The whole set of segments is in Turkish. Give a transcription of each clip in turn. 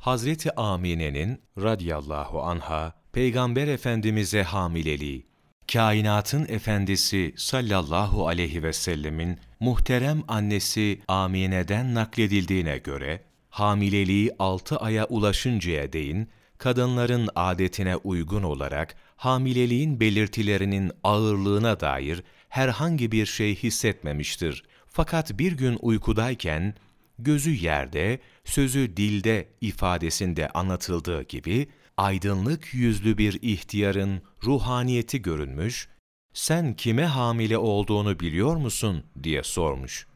Hazreti Amine'nin radiyallahu anha Peygamber Efendimiz'e hamileliği, kainatın efendisi sallallahu aleyhi ve sellemin muhterem annesi Amine'den nakledildiğine göre, hamileliği altı aya ulaşıncaya değin, kadınların adetine uygun olarak hamileliğin belirtilerinin ağırlığına dair herhangi bir şey hissetmemiştir. Fakat bir gün uykudayken, gözü yerde, sözü dilde ifadesinde anlatıldığı gibi, aydınlık yüzlü bir ihtiyarın ruhaniyeti görünmüş, sen kime hamile olduğunu biliyor musun diye sormuş.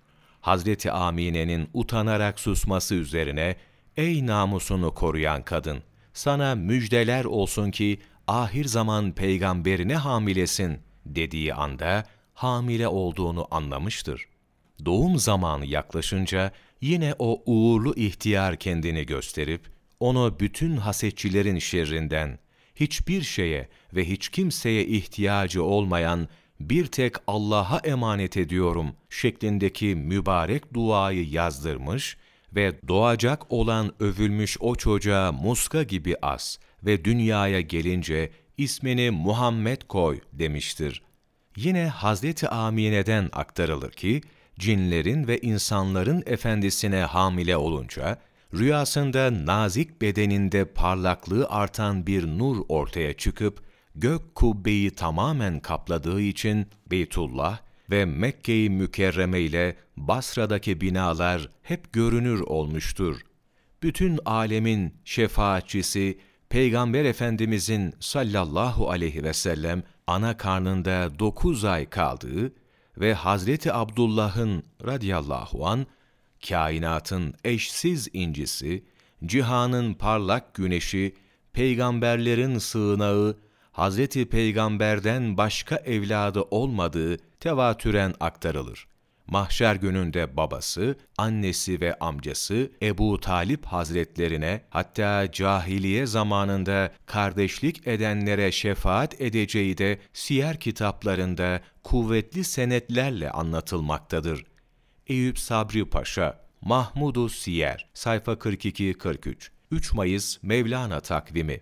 Hazreti Amine'nin utanarak susması üzerine, ey namusunu koruyan kadın, sana müjdeler olsun ki ahir zaman peygamberine hamilesin dediği anda hamile olduğunu anlamıştır. Doğum zamanı yaklaşınca yine o uğurlu ihtiyar kendini gösterip onu bütün hasetçilerin şerrinden, hiçbir şeye ve hiç kimseye ihtiyacı olmayan bir tek Allah'a emanet ediyorum şeklindeki mübarek duayı yazdırmış ve doğacak olan övülmüş o çocuğa muska gibi as ve dünyaya gelince ismini Muhammed koy demiştir. Yine Hazreti Amine'den aktarılır ki, cinlerin ve insanların efendisine hamile olunca, rüyasında nazik bedeninde parlaklığı artan bir nur ortaya çıkıp, gök kubbeyi tamamen kapladığı için Beytullah ve Mekke-i Mükerreme ile Basra'daki binalar hep görünür olmuştur. Bütün alemin şefaatçisi Peygamber Efendimizin sallallahu aleyhi ve sellem ana karnında dokuz ay kaldığı ve Hazreti Abdullah'ın radiyallahu an kainatın eşsiz incisi, cihanın parlak güneşi, peygamberlerin sığınağı, Hazreti Peygamber'den başka evladı olmadığı tevatüren aktarılır. Mahşer gününde babası, annesi ve amcası Ebu Talip Hazretlerine hatta cahiliye zamanında kardeşlik edenlere şefaat edeceği de siyer kitaplarında kuvvetli senetlerle anlatılmaktadır. Eyüp Sabri Paşa, Mahmudu Siyer, sayfa 42-43, 3 Mayıs Mevlana takvimi